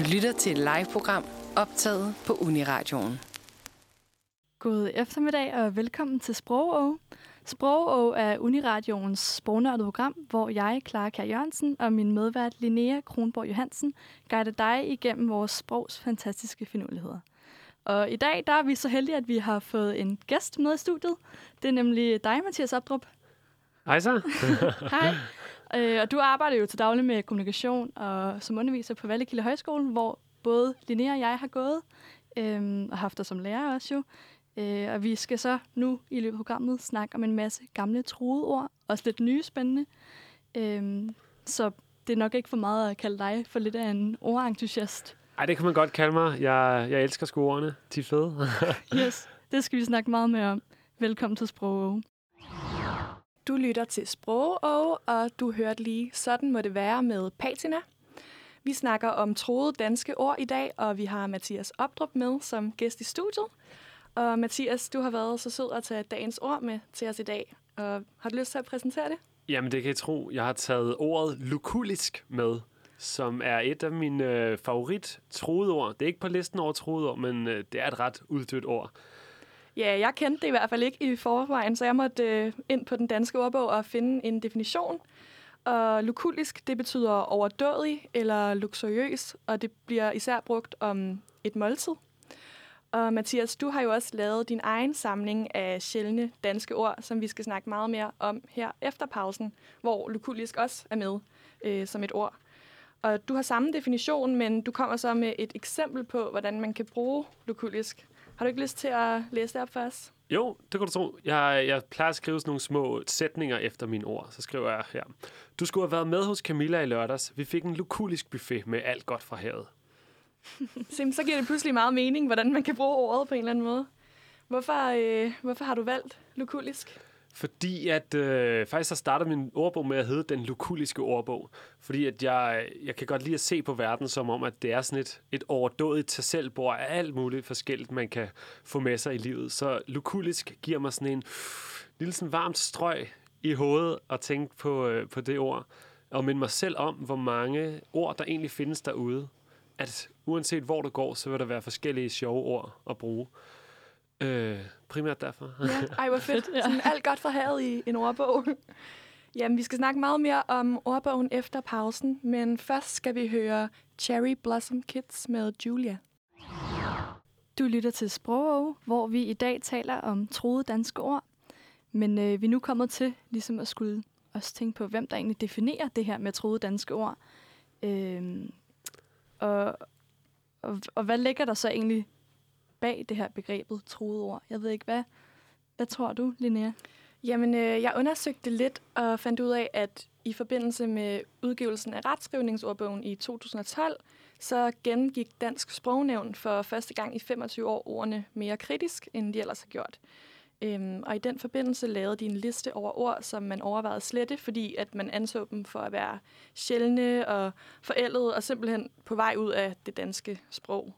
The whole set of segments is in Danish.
Du lytter til et live-program optaget på Uniradioen. God eftermiddag og velkommen til Sprogå. Sprogå er Uniradioens sprognørdede program, hvor jeg, Clara Kjær Jørgensen og min medvært Linnea Kronborg Johansen guider dig igennem vores sprogs fantastiske finurligheder. Og i dag der er vi så heldige, at vi har fået en gæst med i studiet. Det er nemlig dig, Mathias Opdrup. Hej så. Hej. Øh, og du arbejder jo til daglig med kommunikation og som underviser på Vallekilde Højskole, hvor både Linnea og jeg har gået øh, og haft dig som lærer også jo. Øh, og vi skal så nu i løbet af programmet snakke om en masse gamle troede ord, også lidt nye spændende. Øh, så det er nok ikke for meget at kalde dig for lidt af en ordentusiast. Ej, det kan man godt kalde mig. Jeg, jeg elsker sgu ordene. De er fede. yes, det skal vi snakke meget mere om. Velkommen til Sprog. Du lytter til Sprog, og du hørte lige Sådan må det være med Patina. Vi snakker om troede danske ord i dag, og vi har Mathias Opdrup med som gæst i studiet. Og Mathias, du har været så sød at tage dagens ord med til os i dag. Og har du lyst til at præsentere det? Jamen, det kan jeg tro. Jeg har taget ordet lukulisk med, som er et af mine øh, favorit troede ord. Det er ikke på listen over troede ord, men øh, det er et ret uddødt ord. Ja, jeg kendte det i hvert fald ikke i forvejen, så jeg måtte øh, ind på den danske ordbog og finde en definition. Og lukulisk, det betyder overdådig eller luksuriøs, og det bliver især brugt om et måltid. Og Mathias, du har jo også lavet din egen samling af sjældne danske ord, som vi skal snakke meget mere om her efter pausen, hvor lukulisk også er med øh, som et ord. Og du har samme definition, men du kommer så med et eksempel på, hvordan man kan bruge lukulisk. Har du ikke lyst til at læse det op for os? Jo, det kan du tro. Jeg, jeg plejer at skrive sådan nogle små sætninger efter mine ord. Så skriver jeg her. Du skulle have været med hos Camilla i lørdags. Vi fik en lukulisk buffet med alt godt fra havet. så giver det pludselig meget mening, hvordan man kan bruge ordet på en eller anden måde. Hvorfor, øh, hvorfor har du valgt lukulisk? Fordi at øh, faktisk så starter min ordbog med at hedde Den Lukuliske Ordbog. Fordi at jeg, jeg kan godt lide at se på verden som om, at det er sådan et, et overdådigt til selvbord af alt muligt forskelligt, man kan få med sig i livet. Så lukulisk giver mig sådan en lille sådan varmt strøg i hovedet at tænke på, øh, på det ord. Og minde mig selv om, hvor mange ord, der egentlig findes derude. At uanset hvor du går, så vil der være forskellige sjove ord at bruge. Øh, primært derfor. ja, ej, hvor fedt. Sådan alt godt for havet i en ordbog. Jamen, vi skal snakke meget mere om ordbogen efter pausen, men først skal vi høre Cherry Blossom Kids med Julia. Du lytter til Sprog, hvor vi i dag taler om troede danske ord. Men øh, vi er nu kommet til ligesom at skulle også tænke på, hvem der egentlig definerer det her med troede danske ord. Øh, og, og, og hvad ligger der så egentlig bag det her begrebet troede ord. Jeg ved ikke, hvad, hvad tror du, Linnea? Jamen, øh, jeg undersøgte lidt og fandt ud af, at i forbindelse med udgivelsen af retskrivningsordbogen i 2012, så gennemgik Dansk Sprognævn for første gang i 25 år ordene mere kritisk, end de ellers har gjort. Øhm, og i den forbindelse lavede de en liste over ord, som man overvejede slette, fordi at man anså dem for at være sjældne og forældede og simpelthen på vej ud af det danske sprog.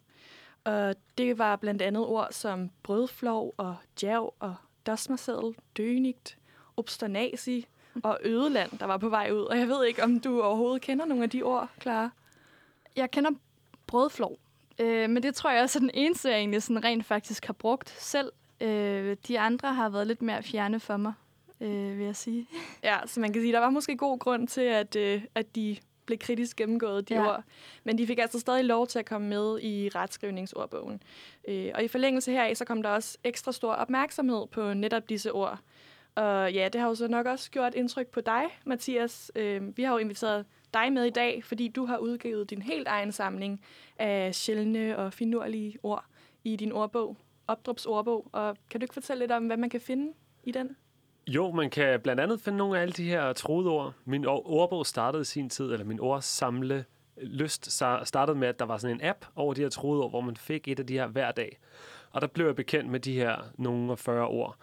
Og det var blandt andet ord som brødflov og jav og dosmersedel, dønigt, obsternasi og ødeland, der var på vej ud. Og jeg ved ikke, om du overhovedet kender nogle af de ord, Clara? Jeg kender brødflov, øh, men det tror jeg også er den eneste, jeg egentlig sådan rent faktisk har brugt selv. Øh, de andre har været lidt mere fjerne for mig, øh, vil jeg sige. Ja, så man kan sige, der var måske god grund til, at, øh, at de blev kritisk gennemgået, de ja. ord. Men de fik altså stadig lov til at komme med i retskrivningsordbogen. Øh, og i forlængelse heraf, så kom der også ekstra stor opmærksomhed på netop disse ord. Og ja, det har jo så nok også gjort indtryk på dig, Mathias. Øh, vi har jo inviteret dig med i dag, fordi du har udgivet din helt egen samling af sjældne og finurlige ord i din ordbog, Opdrups ordbog. Og kan du ikke fortælle lidt om, hvad man kan finde i den? Jo, man kan blandt andet finde nogle af alle de her troede ord. Min ordbog startede i sin tid, eller min ordsamle øh, lyst startede med, at der var sådan en app over de her troede ord, hvor man fik et af de her hver dag. Og der blev jeg bekendt med de her nogle og 40 ord.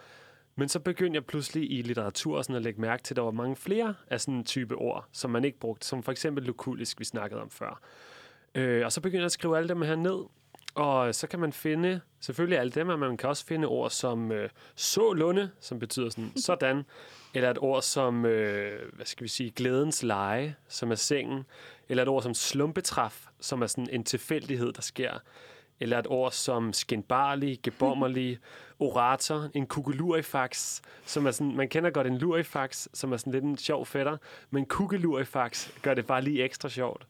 Men så begyndte jeg pludselig i litteratur sådan at lægge mærke til, at der var mange flere af sådan en type ord, som man ikke brugte, som for eksempel lukulisk, vi snakkede om før. Øh, og så begyndte jeg at skrive alle dem her ned, og så kan man finde selvfølgelig alle dem, men man kan også finde ord som øh, sålunde, som betyder sådan, sådan, eller et ord som, øh, hvad skal vi sige, glædens leje, som er sengen, eller et ord som slumpetræf, som er sådan en tilfældighed, der sker, eller et ord som skinbarlig, gebommerlig, orator, en kugelurifax, som er sådan, man kender godt en lurifax, som er sådan lidt en sjov fætter, men kugelurifax gør det bare lige ekstra sjovt.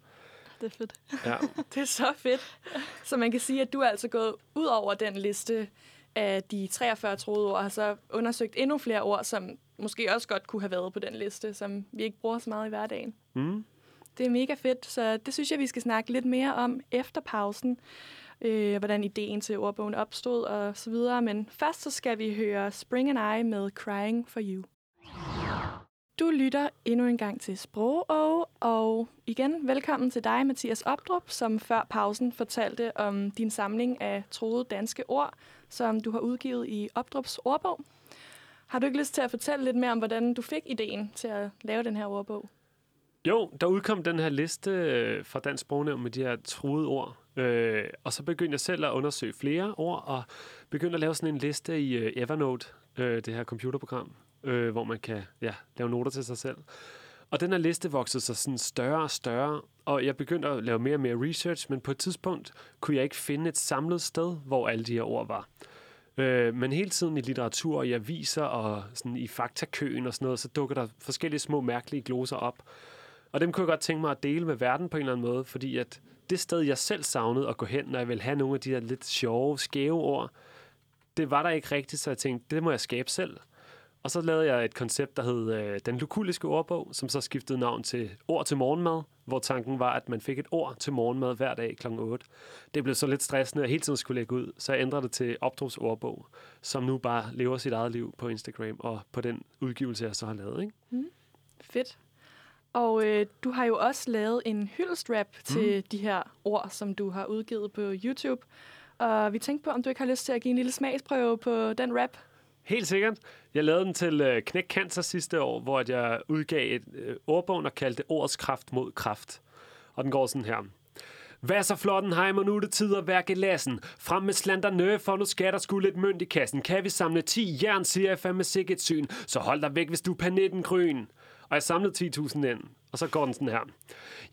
Det er fedt. Ja. Det er så fedt. Så man kan sige, at du er altså gået ud over den liste af de 43 troede ord, og har så undersøgt endnu flere ord, som måske også godt kunne have været på den liste, som vi ikke bruger så meget i hverdagen. Mm. Det er mega fedt, så det synes jeg, vi skal snakke lidt mere om efter pausen. Øh, hvordan ideen til ordbogen opstod og så videre. Men først så skal vi høre Spring and I med Crying for You. Du lytter endnu en gang til Sprog og igen velkommen til dig, Mathias Opdrup, som før pausen fortalte om din samling af troede danske ord, som du har udgivet i Opdrups ordbog. Har du ikke lyst til at fortælle lidt mere om, hvordan du fik ideen til at lave den her ordbog? Jo, der udkom den her liste øh, fra Dansk Sprognævn med de her troede ord. Øh, og så begyndte jeg selv at undersøge flere ord, og begyndte at lave sådan en liste i øh, Evernote, øh, det her computerprogram, øh, hvor man kan ja, lave noter til sig selv. Og den her liste voksede sig sådan større og større, og jeg begyndte at lave mere og mere research, men på et tidspunkt kunne jeg ikke finde et samlet sted, hvor alle de her ord var. Øh, men hele tiden i litteratur og i aviser og sådan i faktakøen og sådan noget, så dukker der forskellige små mærkelige gloser op. Og dem kunne jeg godt tænke mig at dele med verden på en eller anden måde, fordi at det sted, jeg selv savnede at gå hen, når jeg ville have nogle af de der lidt sjove, skæve ord, det var der ikke rigtigt, så jeg tænkte, det må jeg skabe selv. Og så lavede jeg et koncept, der hed øh, Den Lukuliske Ordbog, som så skiftede navn til Ord til Morgenmad, hvor tanken var, at man fik et ord til morgenmad hver dag kl. 8. Det blev så lidt stressende, at hele tiden skulle lægge ud, så jeg ændrede det til Opdrups Ordbog, som nu bare lever sit eget liv på Instagram og på den udgivelse, jeg så har lavet. Ikke? Mm. Fedt. Og øh, du har jo også lavet en hyldestrap til Mm. de her ord, som du har udgivet på YouTube. Og vi tænkte på, om du ikke har lyst til at give en lille smagsprøve på den rap. Helt sikkert. Jeg lavede den til øh, Knæk Cancer sidste år, hvor at jeg udgav et øh, ordbog og kaldte Ordets kraft mod kraft. Og den går sådan her. Hvad så flotten og nu er det tid at værke gelassen. Frem med slanterne, for nu skal der skulle lidt mønt i kassen. Kan vi samle 10 jern, siger jeg fandme sikkert syn. Så hold dig væk, hvis du er panetten grøn. Og jeg samlede 10.000 ind. Og så går den sådan her.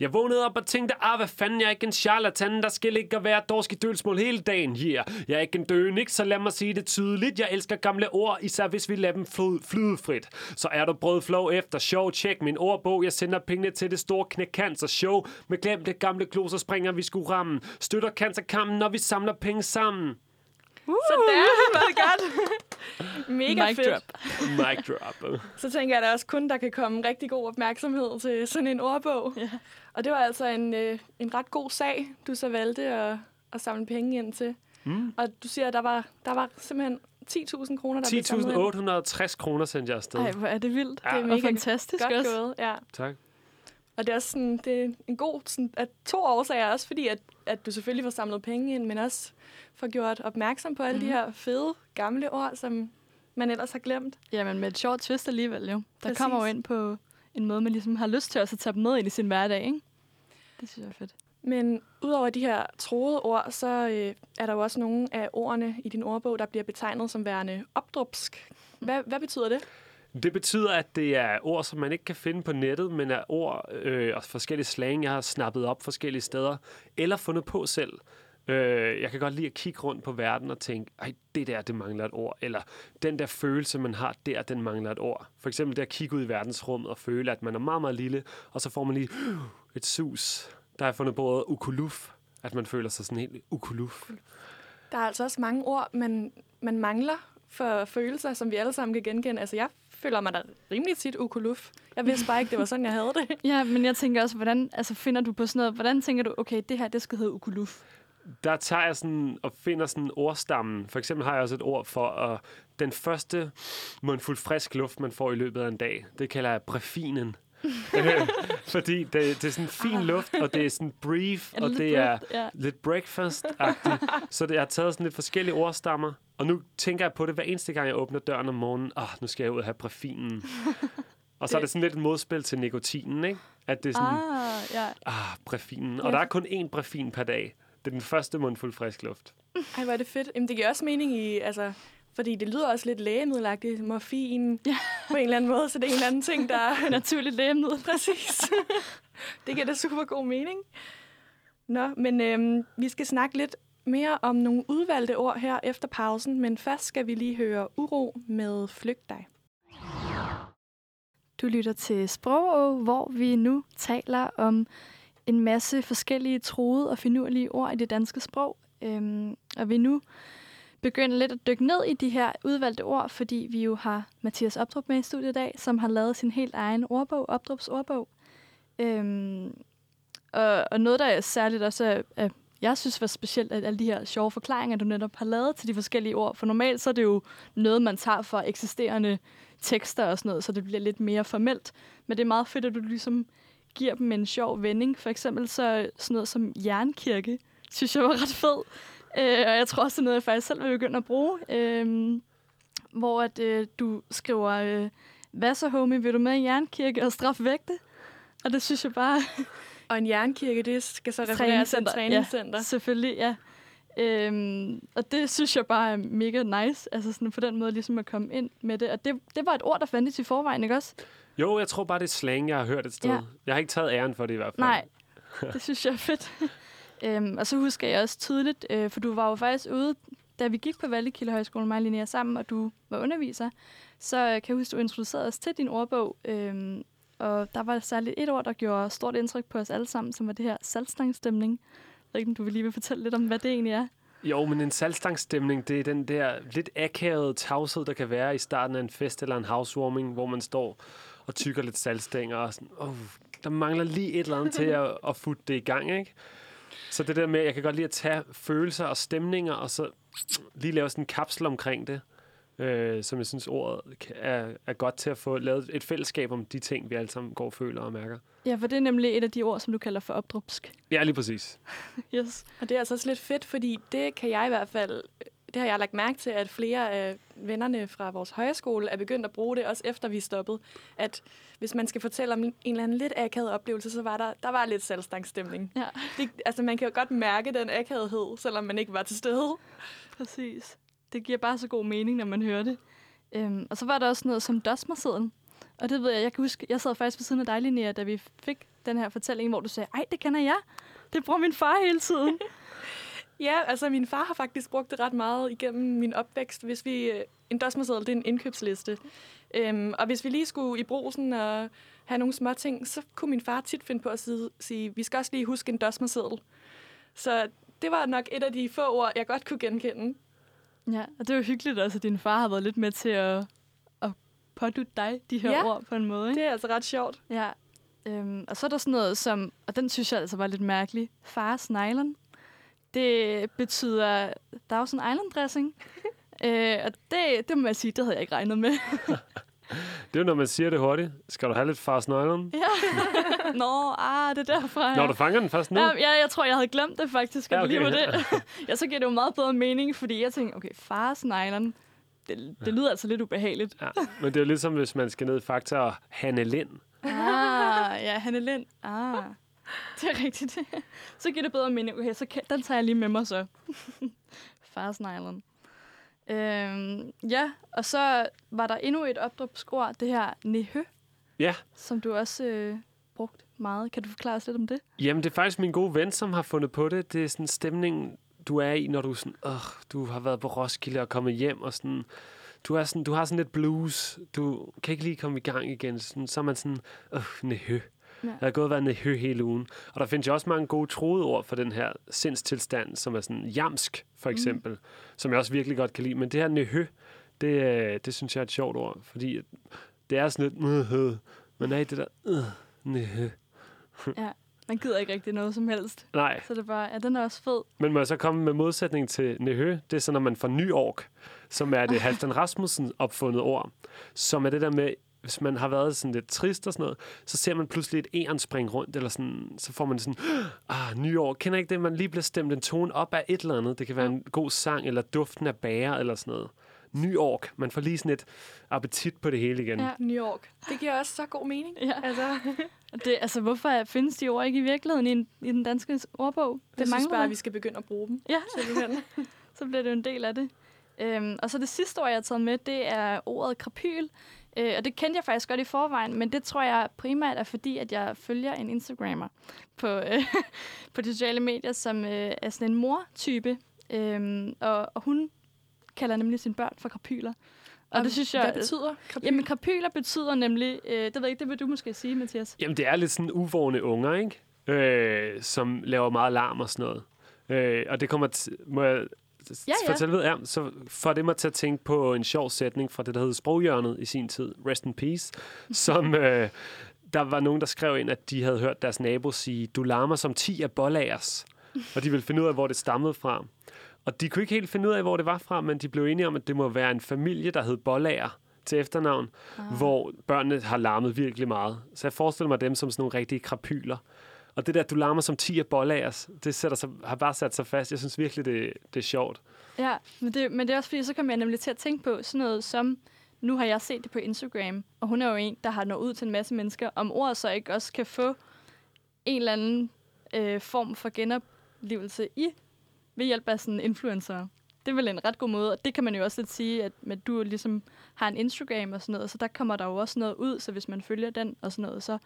Jeg vågnede op og tænkte, ah, hvad fanden, jeg er ikke en charlatan, der skal ikke og være dorsk i dølsmål hele dagen, yeah. Jeg er ikke en dønik, så lad mig sige det tydeligt. Jeg elsker gamle ord, især hvis vi lader dem flyde, flyde frit. Så er du brødflow efter show, tjek min ordbog. Jeg sender pengene til det store knækancer show. Med glemte gamle kloser springer vi skulle ramme. Støtter cancerkampen, når vi samler penge sammen. Uh! Så der var det godt. Mega Mic fedt. drop. Mic drop. Så tænker jeg da også kun, der kan komme rigtig god opmærksomhed til sådan en ordbog. Ja. Og det var altså en, øh, en ret god sag, du så valgte at, at samle penge ind til. Mm. Og du siger, at der var, der var simpelthen 10.000 kroner, der blev samlet ind. 10.860 kroner sendte jeg afsted. Ej, hvor er det vildt. Ja. Det er mega og fantastisk Godt også. gået, ja. Tak. Og det er også sådan, det er en god, sådan, at to årsager, også fordi, at, at du selvfølgelig får samlet penge ind, men også får gjort opmærksom på alle mm. de Mhm. her fede, gamle ord, som man ellers har glemt. Jamen med et sjovt twist alligevel jo. Der Præcis. kommer jo ind på en måde, man ligesom har lyst til også at tage dem med ind i sin hverdag, ikke? Det synes jeg er fedt. Men udover de her troede ord, så øh, er der jo også nogle af ordene i din ordbog, der bliver betegnet som værende opdrupsk. Hvad, hvad betyder det? Det betyder, at det er ord, som man ikke kan finde på nettet, men er ord øh, og forskellige slang, jeg har snappet op forskellige steder, eller fundet på selv. Øh, jeg kan godt lide at kigge rundt på verden og tænke, ej, det der, det mangler et ord. Eller den der følelse, man har der, den mangler et ord. For eksempel det at kigge ud i verdensrummet og føle, at man er meget, meget lille, og så får man lige et sus. Der har jeg fundet på ordet ukuluf, at man føler sig sådan helt ukuluf. Der er altså også mange ord, man, man mangler for følelser, som vi alle sammen kan genkende. Altså, jeg føler mig da rimelig tit ukuluf. Jeg vidste bare ikke, det var sådan, jeg havde det. Ja, men jeg tænker også, hvordan altså, finder du på sådan noget? Hvordan tænker du, okay, det her, det skal hedde ukuluf? der tager jeg sådan og finder sådan ordstammen. For eksempel har jeg også et ord for uh, den første mundfuld frisk luft, man får i løbet af en dag. Det kalder jeg brefinen. Fordi det, det er sådan fin luft, og det er sådan brief, og det er? Ja. lidt breakfast-agtigt. Så det, jeg har taget sådan lidt forskellige ordstammer, og nu tænker jeg på det hver eneste gang, jeg åbner døren om morgenen. Åh, oh, nu skal jeg ud og have brefinen. Og så er det sådan lidt et modspil til nikotinen, ikke? At det er sådan, Ah, ja. ah, brefinen. Ja. Og der er kun én brefin per dag. Det er den første mundfuld frisk luft. Ej, hvor er det fedt. Jamen, det giver også mening i, altså, Fordi det lyder også lidt lægemiddelagtigt, morfin ja. på en eller anden måde, så det er en eller anden ting, der er naturligt lægemiddel. Præcis. det giver da super god mening. Nå, men øhm, vi skal snakke lidt mere om nogle udvalgte ord her efter pausen, men først skal vi lige høre Uro med Flygt dig. Du lytter til Sprog, hvor vi nu taler om en masse forskellige troede og finurlige ord i det danske sprog. Øhm, og vi nu begynder lidt at dykke ned i de her udvalgte ord, fordi vi jo har Mathias Opdrup med i studiet i dag, som har lavet sin helt egen ordbog, Opdrups ordbog. Øhm, og, og noget, der er særligt også er, er jeg synes var specielt, at alle de her sjove forklaringer, du netop har lavet til de forskellige ord. For normalt så er det jo noget, man tager fra eksisterende tekster og sådan noget, så det bliver lidt mere formelt. Men det er meget fedt, at du ligesom giver dem en sjov vending. For eksempel så sådan noget som jernkirke, synes jeg var ret fed. Øh, og jeg tror også, det er noget, jeg faktisk selv vil begynde at bruge. Øh, hvor at, øh, du skriver, øh, hvad så homie, vil du med i jernkirke og straffe vægte? Og det synes jeg bare... og en jernkirke, det skal så referere til et træningscenter. Ja, selvfølgelig, ja. Øhm, og det synes jeg bare er mega nice, altså sådan på den måde ligesom at komme ind med det. Og det, det var et ord, der fandtes i forvejen, ikke også? Jo, jeg tror bare, det er slang, jeg har hørt et sted. Ja. Jeg har ikke taget æren for det i hvert fald. Nej, det synes jeg er fedt. øhm, og så husker jeg også tydeligt, øh, for du var jo faktisk ude, da vi gik på Vallekilde Højskole, mig og Linnea sammen, og du var underviser, så øh, kan jeg huske, du introducerede os til din ordbog, øhm, og der var særligt et ord, der gjorde stort indtryk på os alle sammen, som var det her salgstangstemning. Jeg ved ikke, om du vil lige vil fortælle lidt om, hvad det egentlig er? Jo, men en salgstangstemning, det er den der lidt akavede tavshed, der kan være i starten af en fest eller en housewarming, hvor man står og tykker lidt salgstænger og sådan, oh, der mangler lige et eller andet til at, at futte det i gang, ikke? Så det der med, jeg kan godt lide at tage følelser og stemninger, og så lige lave sådan en kapsel omkring det øh, som jeg synes ordet er, er godt til at få lavet et fællesskab om de ting, vi alle sammen går og føler og mærker. Ja, for det er nemlig et af de ord, som du kalder for opdrupsk. Ja, lige præcis. yes. Og det er altså også lidt fedt, fordi det kan jeg i hvert fald, det har jeg lagt mærke til, at flere af vennerne fra vores højskole er begyndt at bruge det, også efter vi stoppede. At hvis man skal fortælle om en eller anden lidt akavet oplevelse, så var der, der var lidt salgstangstemning. Ja. Det, altså man kan jo godt mærke den akavighed, selvom man ikke var til stede. Præcis det giver bare så god mening, når man hører det. Øhm, og så var der også noget som dosmerseden. Og det ved jeg, jeg kan huske, jeg sad faktisk ved siden af dig, Linnea, da vi fik den her fortælling, hvor du sagde, ej, det kender jeg. Det bruger min far hele tiden. ja, altså min far har faktisk brugt det ret meget igennem min opvækst. Hvis vi, øh, en dosmerseddel, det er en indkøbsliste. Øhm, og hvis vi lige skulle i brosen og have nogle små ting, så kunne min far tit finde på at sige, sige vi skal også lige huske en dosmerseddel. Så det var nok et af de få ord, jeg godt kunne genkende. Ja, og det er jo hyggeligt også, at din far har været lidt med til at, at pådutte dig de her ja, ord på en måde. Ikke? det er altså ret sjovt. Ja, øhm, og så er der sådan noget som, og den synes jeg altså var lidt mærkelig, fars nylon. Det betyder Thousand Island dressing. øh, og det, det må jeg sige, det havde jeg ikke regnet med. Det er jo, når man siger det hurtigt. Skal du have lidt fast nøglen? Ja. Nå, ah, det er derfra. Ja. Når du fanger den først nu? Ja, ja, jeg tror, jeg havde glemt det faktisk. Ja, okay. lige det. ja, så giver det jo meget bedre mening, fordi jeg tænker, okay, fars nylon, det, det lyder altså lidt ubehageligt. Ja, men det er jo ligesom, hvis man skal ned i Fakta og Hanne Lind. Ah, ja, Hanne Lind. Ah, det er rigtigt. så giver det bedre mening. Okay, så kan, den tager jeg lige med mig så. fars nylon. Øhm, ja, og så var der endnu et opdrupsord, det her nehø. Ja. Som du også øh, brugt meget. Kan du forklare os lidt om det? Jamen, det er faktisk min gode ven, som har fundet på det. Det er sådan stemningen, du er i, når du sådan, øh, du har været på Roskilde og kommet hjem, og sådan, du, er sådan, du har sådan lidt blues. Du kan ikke lige komme i gang igen. Sådan, så er man sådan, øh, nehø. Ja. Jeg har gået været hø hele ugen. Og der findes jo også mange gode troede ord for den her sindstilstand, som er sådan jamsk, for mm. eksempel, mm. som jeg også virkelig godt kan lide. Men det her nøhø, det, øh, det synes jeg er et sjovt ord, fordi det er sådan lidt, øh, men nej, det der, øh, nøhø. ja, man gider ikke rigtig noget som helst. Nej. Så det er bare, ja, den er også fed. Men må jeg så komme med modsætning til Nøhø? Det er så, når man får Ny York, som er det Halvdan Rasmussen opfundet ord, som er det der med, hvis man har været sådan lidt trist og sådan noget, så ser man pludselig et æren springe rundt, eller sådan, så får man sådan, ah, nyår, kender ikke det, man lige bliver stemt en tone op af et eller andet. Det kan være en god sang, eller duften af bære, eller sådan noget. New York. Man får lige sådan et appetit på det hele igen. Ja, New York. Det giver også så god mening. Ja. Altså. det, altså, hvorfor findes de ord ikke i virkeligheden i, i den danske ordbog? Det, det synes bare, at vi skal begynde at bruge dem. Ja, så bliver det jo en del af det. Øhm, og så det sidste ord, jeg har taget med, det er ordet krapyl. Øh, og det kendte jeg faktisk godt i forvejen, men det tror jeg primært er fordi, at jeg følger en Instagrammer på, øh, på de sociale medier, som øh, er sådan en mor-type. Øhm, og, og hun kalder nemlig sine børn for krapyler. Og, Og det synes jeg... Hvad betyder krapyl? Jamen, krapyler betyder nemlig... Øh, det ved jeg ikke, det vil du måske sige, Mathias. Jamen, det er lidt sådan uvågne unger, ikke? Øh, som laver meget larm og sådan noget. Øh, og det kommer til, må jeg Ja, ja. fortælle ved, ja, så får det mig til at tænke på en sjov sætning fra det, der hed Sproghjørnet i sin tid, Rest in Peace, som øh, der var nogen, der skrev ind, at de havde hørt deres nabo sige, du larmer som 10 af bollagers, og de ville finde ud af, hvor det stammede fra. Og de kunne ikke helt finde ud af, hvor det var fra, men de blev enige om, at det må være en familie, der hed bollager til efternavn, ah. hvor børnene har larmet virkelig meget. Så jeg forestiller mig dem som sådan nogle rigtige krapyler. Og det der, du larmer som 10 af bollagers, det sætter sig, har bare sat sig fast. Jeg synes virkelig, det, det er sjovt. Ja, men det, men det er også fordi, så kommer jeg nemlig til at tænke på sådan noget som, nu har jeg set det på Instagram, og hun er jo en, der har nået ud til en masse mennesker, om ordet så ikke også kan få en eller anden øh, form for genoplevelse i, ved hjælp af sådan influencer. Det er vel en ret god måde, og det kan man jo også lidt sige, at, at du ligesom har en Instagram og sådan noget, så der kommer der jo også noget ud, så hvis man følger den og sådan noget, så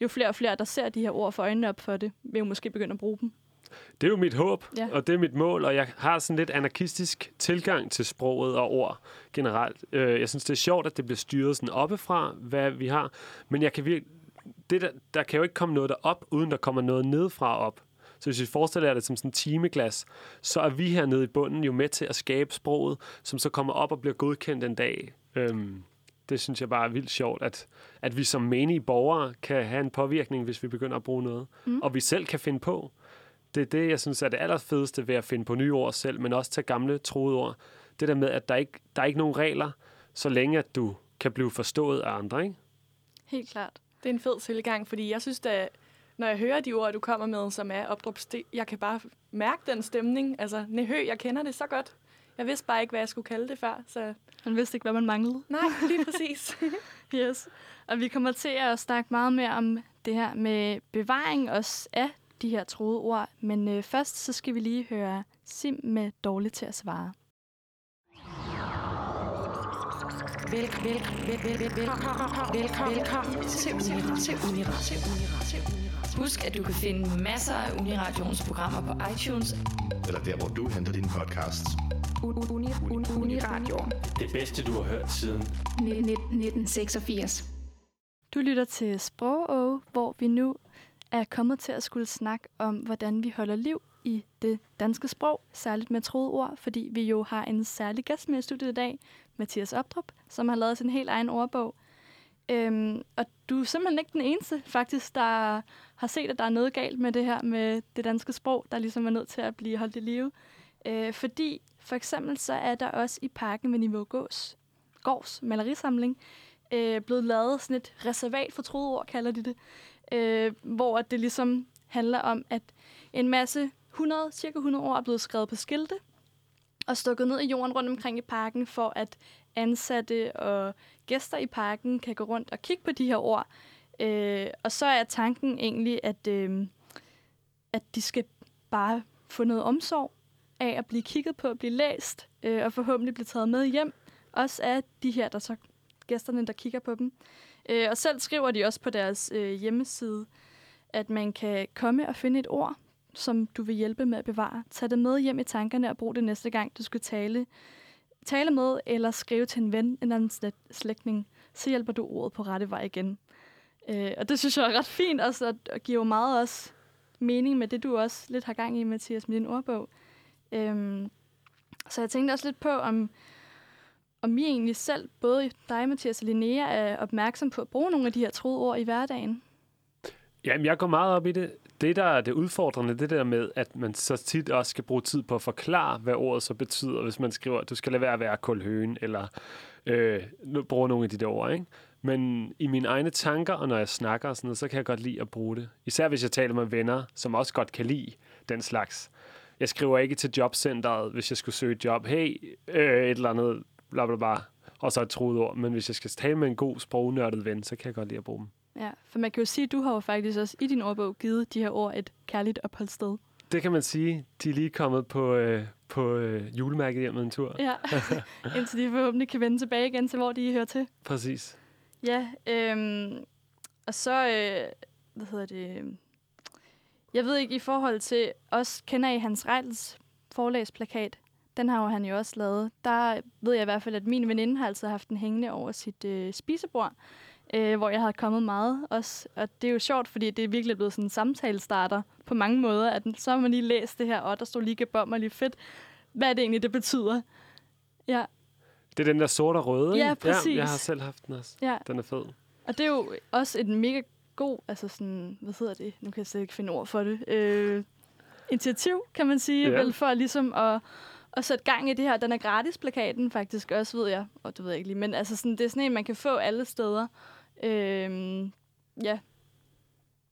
jo flere og flere, der ser de her ord for øjnene op for det, vil jo måske begynde at bruge dem. Det er jo mit håb, Ja. og det er mit mål, og jeg har sådan lidt anarkistisk tilgang til sproget og ord generelt. Øh, Jeg synes, det er sjovt, at det bliver styret sådan oppefra, hvad vi har, men jeg kan virkelig, det der, der kan jo ikke komme noget derop, uden der kommer noget nedefra op. Så hvis vi forestiller jer det som sådan en timeglas, så er vi hernede i bunden jo med til at skabe sproget, som så kommer op og bliver godkendt en dag. Øhm, det synes jeg bare er vildt sjovt, at, at vi som menige borgere kan have en påvirkning, hvis vi begynder at bruge noget. Mm. Og vi selv kan finde på. Det er det, jeg synes er det allerfedeste ved at finde på nye ord selv, men også tage gamle troede ord. Det der med, at der ikke der er ikke nogen regler, så længe at du kan blive forstået af andre, ikke? Helt klart. Det er en fed tilgang, fordi jeg synes, at når jeg hører de ord, du kommer med, som er opdrup, jeg kan bare mærke den stemning. Altså, Nehø, jeg kender det så godt. Jeg vidste bare ikke, hvad jeg skulle kalde det før, så Man vidste ikke, hvad man manglede. nej, lige præcis. Yes. Og vi kommer til at snakke meget mere om det her med bevaring også af de her troede ord. Men øh, først så skal vi lige høre Sim med dårligt til at svare. Velkommen. Til Uniradio. Husk, at du kan finde masser af Uniradions programmer på iTunes. eller der, hvor du henter dine podcasts. Uni, uni, uni, Uniradio. Det bedste, du har hørt siden 1986. Du lytter til Sprogå, hvor vi nu er kommet til at skulle snakke om, hvordan vi holder liv i det danske sprog, særligt med troede ord, fordi vi jo har en særlig gæst med i studiet i dag, Mathias Opdrup, som har lavet sin helt egen ordbog. Øhm, og du er simpelthen ikke den eneste, faktisk, der har set, at der er noget galt med det her med det danske sprog, der ligesom er nødt til at blive holdt i live. Øh, fordi for eksempel så er der også i parken ved Niveau Gås, Gårds malerisamling, øh, blevet lavet sådan et reservat for troede ord, kalder de det, øh, hvor det ligesom handler om, at en masse 100, cirka 100 ord er blevet skrevet på skilte og stukket ned i jorden rundt omkring i parken, for at ansatte og gæster i parken kan gå rundt og kigge på de her ord. Øh, og så er tanken egentlig, at, øh, at de skal bare få noget omsorg af at blive kigget på, blive læst, øh, og forhåbentlig blive taget med hjem. Også af de her, der så gæsterne, der kigger på dem. Øh, og selv skriver de også på deres øh, hjemmeside, at man kan komme og finde et ord, som du vil hjælpe med at bevare. Tag det med hjem i tankerne og brug det næste gang, du skal tale, tale med eller skrive til en ven eller en slæ- slægtning. Så hjælper du ordet på rette vej igen. Øh, og det synes jeg er ret fint, også, og, og giver jo meget også mening med det, du også lidt har gang i, Mathias, med din ordbog. Øhm, så jeg tænkte også lidt på, om, om I egentlig selv, både dig, Mathias og Linnea, er opmærksom på at bruge nogle af de her troede ord i hverdagen. Jamen, jeg går meget op i det. Det, der er det udfordrende, det der med, at man så tit også skal bruge tid på at forklare, hvad ordet så betyder, hvis man skriver, at du skal lade være at være kulhøen, eller øh, bruge nogle af de der ord, ikke? Men i mine egne tanker, og når jeg snakker og sådan noget, så kan jeg godt lide at bruge det. Især hvis jeg taler med venner, som også godt kan lide den slags. Jeg skriver ikke til jobcentret, hvis jeg skulle søge et job. Hey, øh, et eller andet, bla bla bla. Og så et troet ord. Men hvis jeg skal tale med en god sprognørdet ven, så kan jeg godt lide at bruge dem. Ja, for man kan jo sige, at du har jo faktisk også i din ordbog givet de her ord et kærligt opholdssted. Det kan man sige. De er lige kommet på, øh, på øh, julemærket hjem med en tur. Ja, indtil de forhåbentlig kan vende tilbage igen til, hvor de hører til. Præcis. Ja, øhm, og så, øh, hvad hedder det, jeg ved ikke, i forhold til, også kender I Hans Reitels forlægsplakat? Den har jo han jo også lavet. Der ved jeg i hvert fald, at min veninde har altid haft den hængende over sit øh, spisebord, øh, hvor jeg har kommet meget også. Og det er jo sjovt, fordi det er virkelig blevet sådan en samtalestarter på mange måder, at så har man lige læst det her, og der står lige gebom og lige fedt. Hvad er det egentlig, det betyder? Ja, Det er den der sorte og røde, Ja, ikke? præcis. Ja, jeg har selv haft den også. ja. Den er fed. Og det er jo også et mega god, altså sådan, hvad hedder det? Nu kan jeg slet ikke finde ord for det. Øh, initiativ, kan man sige, Ja. vel for ligesom at, at sætte gang i det her. Den er gratis, plakaten faktisk også, ved jeg. Og det ved jeg ikke lige, men altså sådan, det er sådan en, man kan få alle steder. Øh, ja,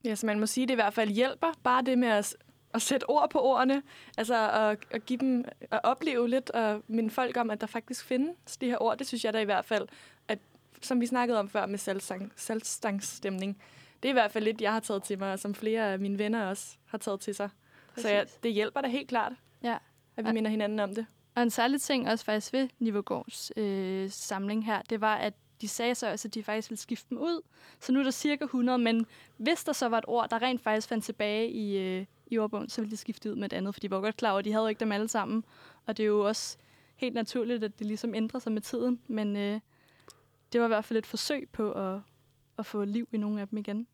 Ja, så man må sige, at det i hvert fald hjælper. Bare det med at, at sætte ord på ordene. Altså at, at give dem at opleve lidt og minde folk om, at der faktisk findes de her ord. Det synes jeg da i hvert fald, at, som vi snakkede om før med salgstang, salgstangsstemning. Det er i hvert fald lidt, jeg har taget til mig, og som flere af mine venner også har taget til sig. Så ja, Præcis. det hjælper da helt klart, ja. At vi Ja. minder hinanden om det. Og en særlig ting også faktisk ved Nivågårds øh, samling her, det var, at de sagde så også, at de faktisk ville skifte dem ud. Så nu er der cirka 100, men hvis der så var et ord, der rent faktisk fandt tilbage i, øh, i ordbogen, så ville de skifte ud med et andet, for de var godt klar over, at de havde jo ikke dem alle sammen. Og det er jo også helt naturligt, at det ligesom ændrer sig med tiden, men øh, det var i hvert fald et forsøg på at, at få liv i nogle af dem igen.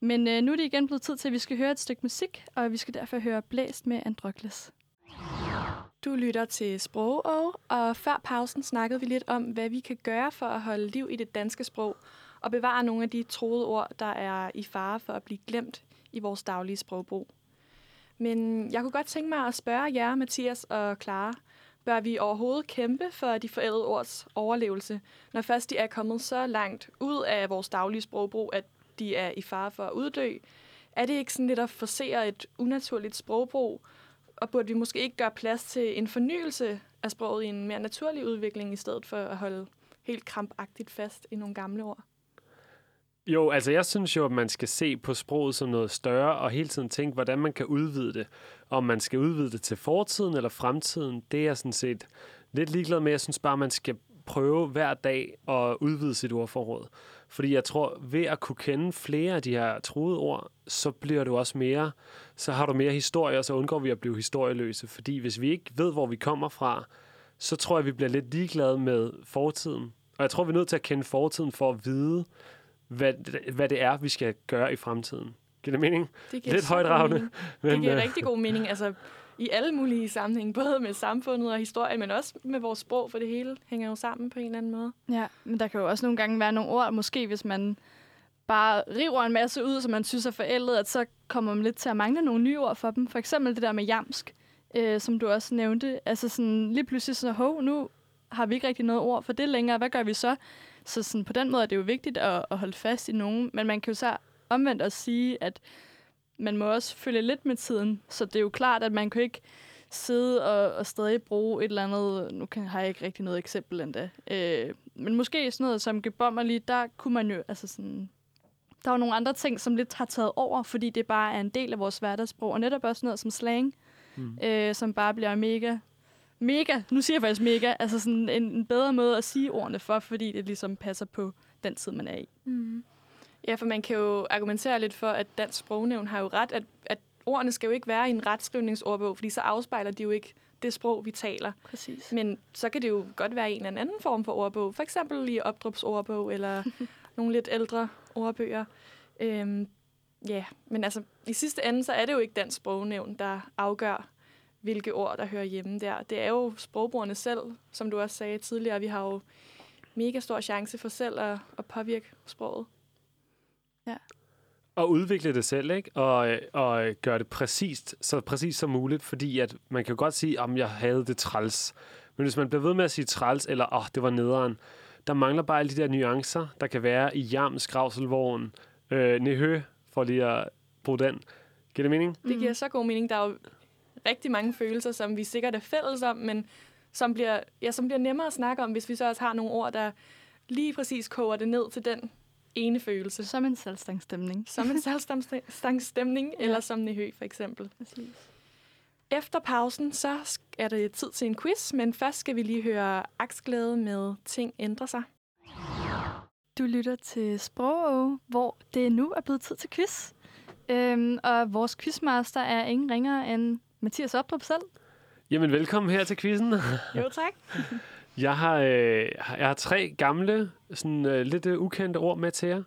Men øh, nu er det igen blevet tid til, at vi skal høre et stykke musik, og vi skal derfor høre Blæst med Androkles. Du lytter til Sprogog, og før pausen snakkede vi lidt om, hvad vi kan gøre for at holde liv i det danske sprog og bevare nogle af de troede ord, der er i fare for at blive glemt i vores daglige sprogbrug. Men jeg kunne godt tænke mig at spørge jer, Mathias og Clara, bør vi overhovedet kæmpe for de forældede ords overlevelse, når først de er kommet så langt ud af vores daglige sprogbrug, at de er i fare for at uddø? Er det ikke sådan lidt at forsere et unaturligt sprogbrug, og burde vi måske ikke gøre plads til en fornyelse af sproget i en mere naturlig udvikling, i stedet for at holde helt krampagtigt fast i nogle gamle ord? Jo, altså jeg synes jo, at man skal se på sproget som noget større, og hele tiden tænke, hvordan man kan udvide det. Om man skal udvide det til fortiden eller fremtiden, det er jeg sådan set lidt ligeglad med. Jeg synes bare, man skal prøve hver dag at udvide sit ordforråd. Fordi jeg tror, ved at kunne kende flere af de her troede ord, så bliver du også mere, så har du mere historie, og så undgår vi at blive historieløse. Fordi hvis vi ikke ved, hvor vi kommer fra, så tror jeg, vi bliver lidt ligeglade med fortiden. Og jeg tror, vi er nødt til at kende fortiden for at vide, hvad, hvad det er, vi skal gøre i fremtiden. Giver det mening? Det Lidt så god højdragende, mening. Men, Det giver øh, rigtig god mening, altså i alle mulige sammenhænge, både med samfundet og historien, men også med vores sprog, for det hele hænger jo sammen på en eller anden måde. Ja, men der kan jo også nogle gange være nogle ord, måske hvis man bare river en masse ud, som man synes er forældet, at så kommer man lidt til at mangle nogle nye ord for dem. For eksempel det der med jamsk, øh, som du også nævnte. Altså sådan lige pludselig så, hov, nu har vi ikke rigtig noget ord for det længere. Hvad gør vi så? Så sådan, på den måde er det jo vigtigt at, at holde fast i nogen, men man kan jo så omvendt også sige, at man må også følge lidt med tiden. Så det er jo klart, at man kan ikke sidde og, og stadig bruge et eller andet... Nu kan, har jeg ikke rigtig noget eksempel endda. Øh, men måske sådan noget som gebommerlig, der kunne man jo... Altså sådan, der er jo nogle andre ting, som lidt har taget over, fordi det bare er en del af vores hverdagssprog. Og netop også noget som slang, mm. øh, som bare bliver mega... Mega, nu siger jeg faktisk mega, altså sådan en, en bedre måde at sige ordene for, fordi det ligesom passer på den tid, man er i. Mm. Ja, for man kan jo argumentere lidt for, at Dansk Sprognævn har jo ret, at, at ordene skal jo ikke være i en retskrivningsordbog, fordi så afspejler de jo ikke det sprog, vi taler. Præcis. Men så kan det jo godt være en eller anden form for ordbog. For eksempel i Opdrups ordbog, eller nogle lidt ældre ordbøger. Øhm, ja, men altså i sidste ende, så er det jo ikke Dansk Sprognævn, der afgør, hvilke ord, der hører hjemme der. Det er jo sprogbrugerne selv, som du også sagde tidligere. Vi har jo mega stor chance for selv at, at påvirke sproget. Og udvikle det selv, ikke? Og, og gøre det præcist, så præcist som muligt, fordi at man kan jo godt sige, om jeg havde det træls. Men hvis man bliver ved med at sige træls, eller åh, oh, det var nederen, der mangler bare alle de der nuancer, der kan være i jam, skravselvogn, øh, nehø, for lige at bruge den. Giver det mening? Det giver så god mening. Der er jo rigtig mange følelser, som vi sikkert er fælles om, men som bliver, ja, som bliver nemmere at snakke om, hvis vi så også har nogle ord, der lige præcis koger det ned til den ene følelse. Som en salgstangstemning. Som en salgstangstemning, eller som Nehø for eksempel. Præcis. Efter pausen, så er det tid til en quiz, men først skal vi lige høre Aksglæde med Ting ændrer sig. Du lytter til Sprog, hvor det nu er blevet tid til quiz. Øhm, og vores quizmaster er ingen ringere end Mathias Opdrup selv. Jamen, velkommen her til quizzen. Jo, tak. Jeg har, øh, jeg har tre gamle, sådan øh, lidt øh, ukendte ord med til jer,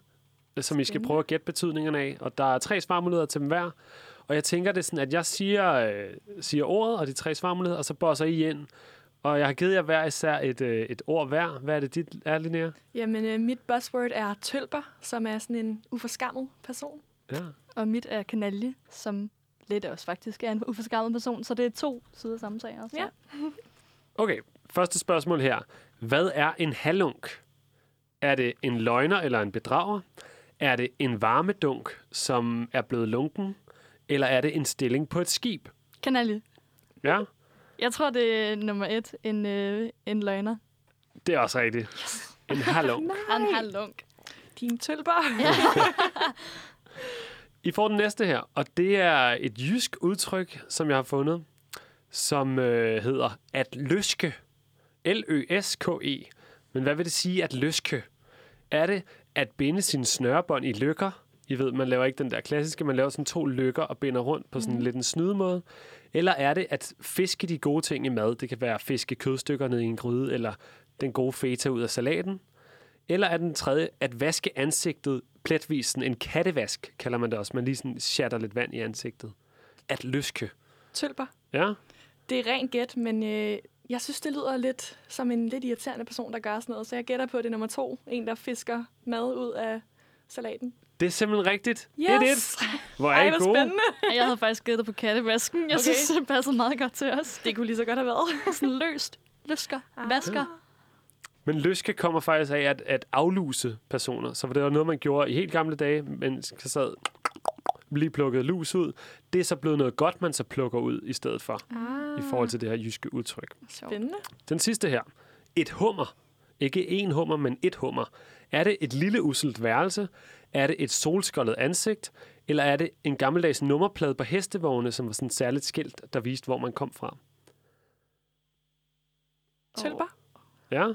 øh, som I skal prøve at gætte betydningerne af. Og der er tre svarmuligheder til dem hver. Og jeg tænker det er sådan, at jeg siger, øh, siger ordet og de tre svarmuligheder, og så bosser I ind. Og jeg har givet jer hver især et, øh, et ord hver. Hvad er det dit er, Linnea? Jamen, øh, mit buzzword er tølper, som er sådan en uforskammet person. Ja. Og mit er kanalje, som lidt også faktisk er en uforskammet person. Så det er to sider af samme sag også. Ja. Okay, første spørgsmål her. Hvad er en halunk? Er det en løgner eller en bedrager? Er det en varmedunk, som er blevet lunken? Eller er det en stilling på et skib? Kanalje. Ja, Jeg tror, det er nummer et, en, øh, en løgner. det er også rigtigt. Yes. En halunk. Han har lunk. Din tølper. I får den næste her, og det er et jysk udtryk, som jeg har fundet, som øh, hedder at løske. L-Ø-S-K-E. Men hvad vil det sige at løske? Er det at binde sin snørebånd i lykker? I ved, man laver ikke den der klassiske, man laver sådan to lykker og binder rundt på sådan mm. lidt en snydemåde. Eller er det at fiske de gode ting i mad? Det kan være fiske kødstykker ned i en gryde, eller den gode feta ud af salaten. Eller er den tredje at vaske ansigtet pletvis, en kattevask, kalder man det også. Man lige sådan shatter lidt vand i ansigtet. At løske. Tølper. Ja, Det er rent gæt, men øh, jeg synes, det lyder lidt som en lidt irriterende person, der gør sådan noget. Så jeg gætter på, at det er nummer to. En, der fisker mad ud af salaten. det er simpelthen rigtigt. Yes! 1-1. Hvor er Ej, I hvor gode? spændende. Jeg havde faktisk gættet på kattevasken. Jeg Okay. okay. synes, det passede meget godt til os. Det kunne lige så godt have været. Sådan løst. Løsker. Ah. Vasker. Men løske kommer faktisk af at, at afluse personer. Så det var noget, man gjorde i helt gamle dage, men så sad lige plukket lus ud. Det er så blevet noget godt, man så plukker ud i stedet for, Ah, i forhold til det her jyske udtryk. Spændende. Den sidste her. Et hummer. Ikke en hummer, men et hummer. Er det et lille uselt værelse? Er det et solskoldet ansigt? Eller er det en gammeldags nummerplade på hestevogne, som var sådan særligt skilt, der viste, hvor man kom fra? Tølper. Ja?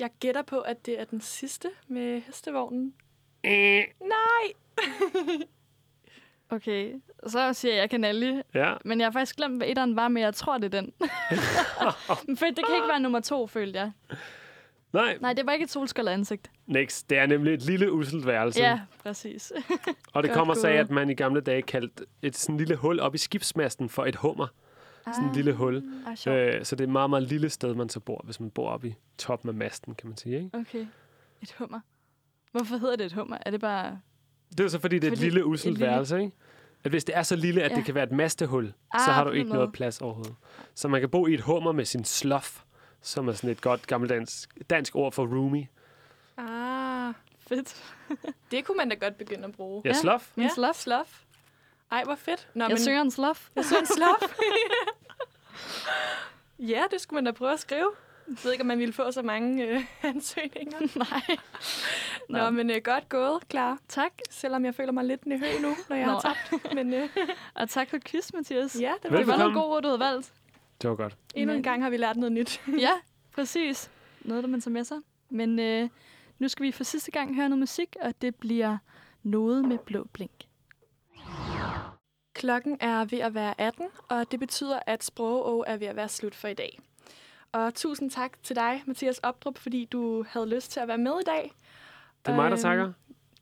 Jeg gætter på, at det er den sidste med hestevognen. Øh. Nej! Okay, så siger jeg kanalje. Ja. Men jeg har faktisk glemt, hvad etteren var, men jeg tror, det er den. Men fedt, det kan ikke være nummer to, følte jeg. Nej, Nej, det var ikke et solskoldet ansigt. next. Det er nemlig et lille uselt værelse. Ja, præcis. Og det Godt kommer sig at man i gamle dage kaldte et sådan lille hul op i skibsmasten for et hummer. Sådan et lille hul. Ah, sjovt. Øh, så det er et meget, meget lille sted, man så bor, hvis man bor oppe i toppen af masten, kan man sige. Ikke? Okay. Et hummer. Hvorfor hedder det et hummer? Er det bare... Det er så fordi, det er et Fordi lille et uselt lille- værelse, ikke? At hvis det er så lille, at Ja. det kan være et mastehul, så Ah, har du ikke noget plads overhovedet. Så man kan bo i et hummer med sin slof, som er sådan et godt gammeldansk dansk ord for roomie. Ah, Fedt. det kunne man da godt begynde at bruge. Ja, Ja. slof. Min slof. Slof. Ej, hvor fedt. Nå, Jeg søger en slof. Jeg søger en slof. ja, det skulle man da prøve at skrive. Jeg ved ikke, om man ville få så mange øh, ansøgninger. Nej. Nå, Nå. men øh, godt gået, klar. Tak. Selvom jeg føler mig lidt nervøs nu, når jeg Nå. har tabt. Men øh, Og tak for quiz, Mathias. ja, det var Det var nogle gode ord, du havde valgt. Det var godt. Endnu en Men- gang har vi lært noget nyt. Ja, præcis. Noget, der man tager med sig. Men øh, nu skal vi for sidste gang høre noget musik, og det bliver noget med blå blink. Klokken er ved at være 18, og det betyder, at Sprogå er ved at være slut for i dag. Og tusind tak til dig, Mathias Opdrup, fordi du havde lyst til at være med i dag. Det er mig, der Øhm, takker.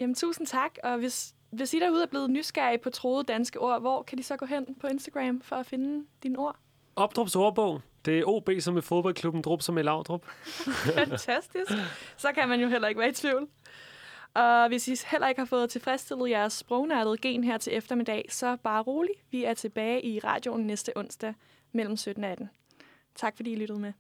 Jamen, tusind tak. Og hvis, hvis I derude er blevet nysgerrige på troede danske ord, hvor kan de så gå hen på Instagram for at finde dine ord? Opdrups ordbog. Det er OB som i fodboldklubben, Drup som i Laudrup. Fantastisk. Så kan man jo heller ikke være i tvivl. Og hvis I heller ikke har fået tilfredsstillet jeres sprognærdede gen her til eftermiddag, så bare rolig. Vi er tilbage i radioen næste onsdag mellem 17 og 18. Tak fordi I lyttede med.